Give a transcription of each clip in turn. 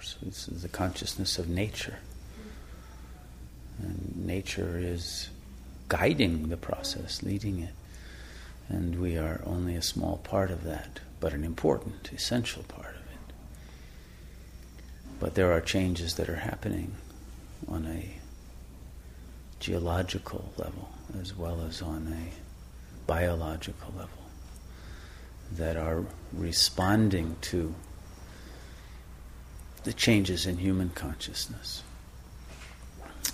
course. This is the consciousness of nature. And nature is guiding the process, leading it. And we are only a small part of that, but an important, essential part of it. But there are changes that are happening on a geological level as well as on a biological level that are responding to the changes in human consciousness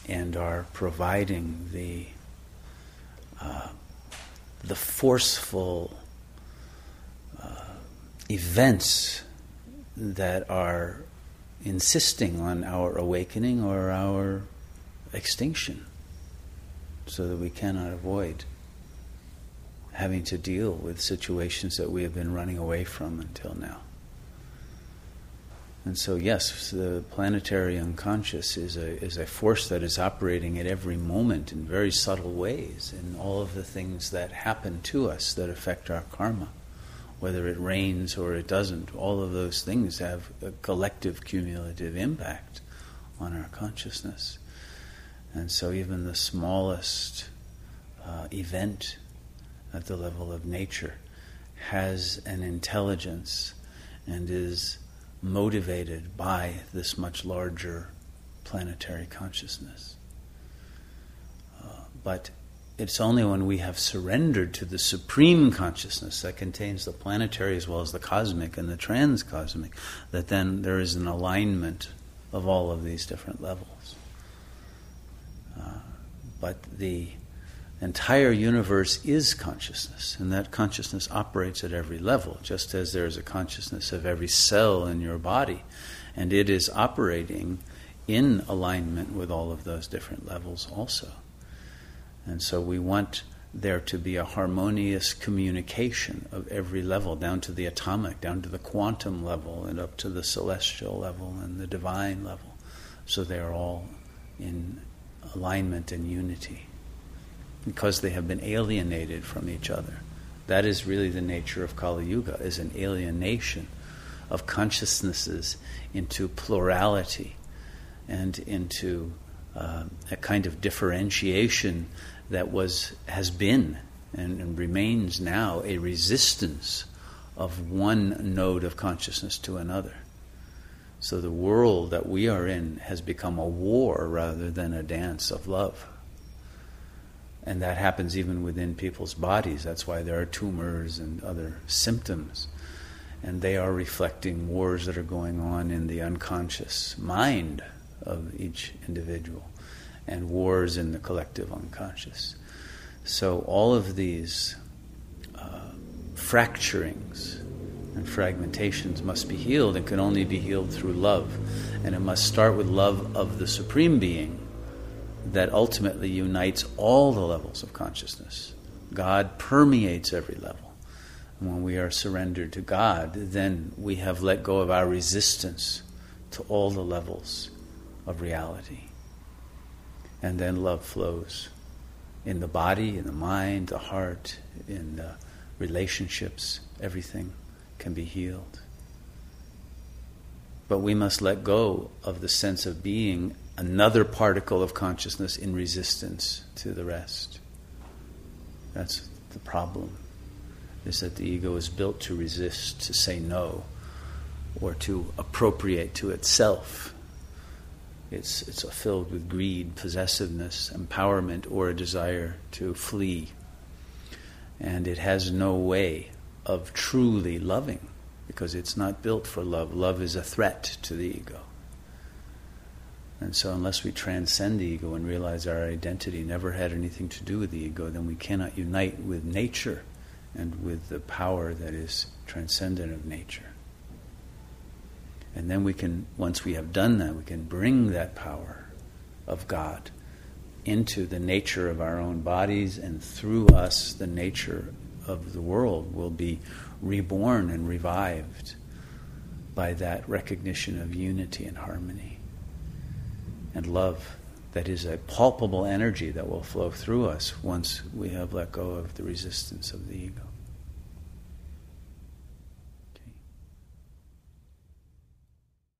and are providing the uh, the forceful uh, events that are insisting on our awakening or our extinction so that we cannot avoid having to deal with situations that we have been running away from until now. And so, yes, the planetary unconscious is a, is a force that is operating at every moment in very subtle ways in all of the things that happen to us that affect our karma. Whether it rains or it doesn't, all of those things have a collective cumulative impact on our consciousness. And so, even the smallest uh, event at the level of nature has an intelligence and is motivated by this much larger planetary consciousness. Uh, but it's only when we have surrendered to the supreme consciousness that contains the planetary as well as the cosmic and the transcosmic that then there is an alignment of all of these different levels. Uh, but the entire universe is consciousness, and that consciousness operates at every level, just as there is a consciousness of every cell in your body, and it is operating in alignment with all of those different levels also. And so we want there to be a harmonious communication of every level, down to the atomic, down to the quantum level, and up to the celestial level and the divine level. So they're all in alignment and unity because they have been alienated from each other. That is really the nature of Kali Yuga, is an alienation of consciousnesses into plurality and into uh, a kind of differentiation that was has been and, and remains now a resistance of one node of consciousness to another. So the world that we are in has become a war rather than a dance of love. And that happens even within people's bodies. That's why there are tumors and other symptoms. And they are reflecting wars that are going on in the unconscious mind of each individual and wars in the collective unconscious. So, all of these uh, fracturings and fragmentations must be healed and can only be healed through love. And it must start with love of the Supreme Being that ultimately unites all the levels of consciousness. God permeates every level. And when we are surrendered to God, then we have let go of our resistance to all the levels of reality. And then love flows in the body, in the mind, the heart, in the relationships, everything can be healed. But we must let go of the sense of being another particle of consciousness in resistance to the rest. That's the problem. Is that the ego is built to resist, to say no, or to appropriate to itself. It's, it's filled with greed, possessiveness, empowerment, or a desire to flee. And it has no way of truly loving because it's not built for love. Love is a threat to the ego. And so, unless we transcend the ego and realize our identity never had anything to do with the ego, then we cannot unite with nature and with the power that is transcendent of nature. And then we can, once we have done that, we can bring that power of God into the nature of our own bodies, and through us, the nature of the world will be reborn and revived by that recognition of unity and harmony and love that is a palpable energy that will flow through us once we have let go of the resistance of the ego.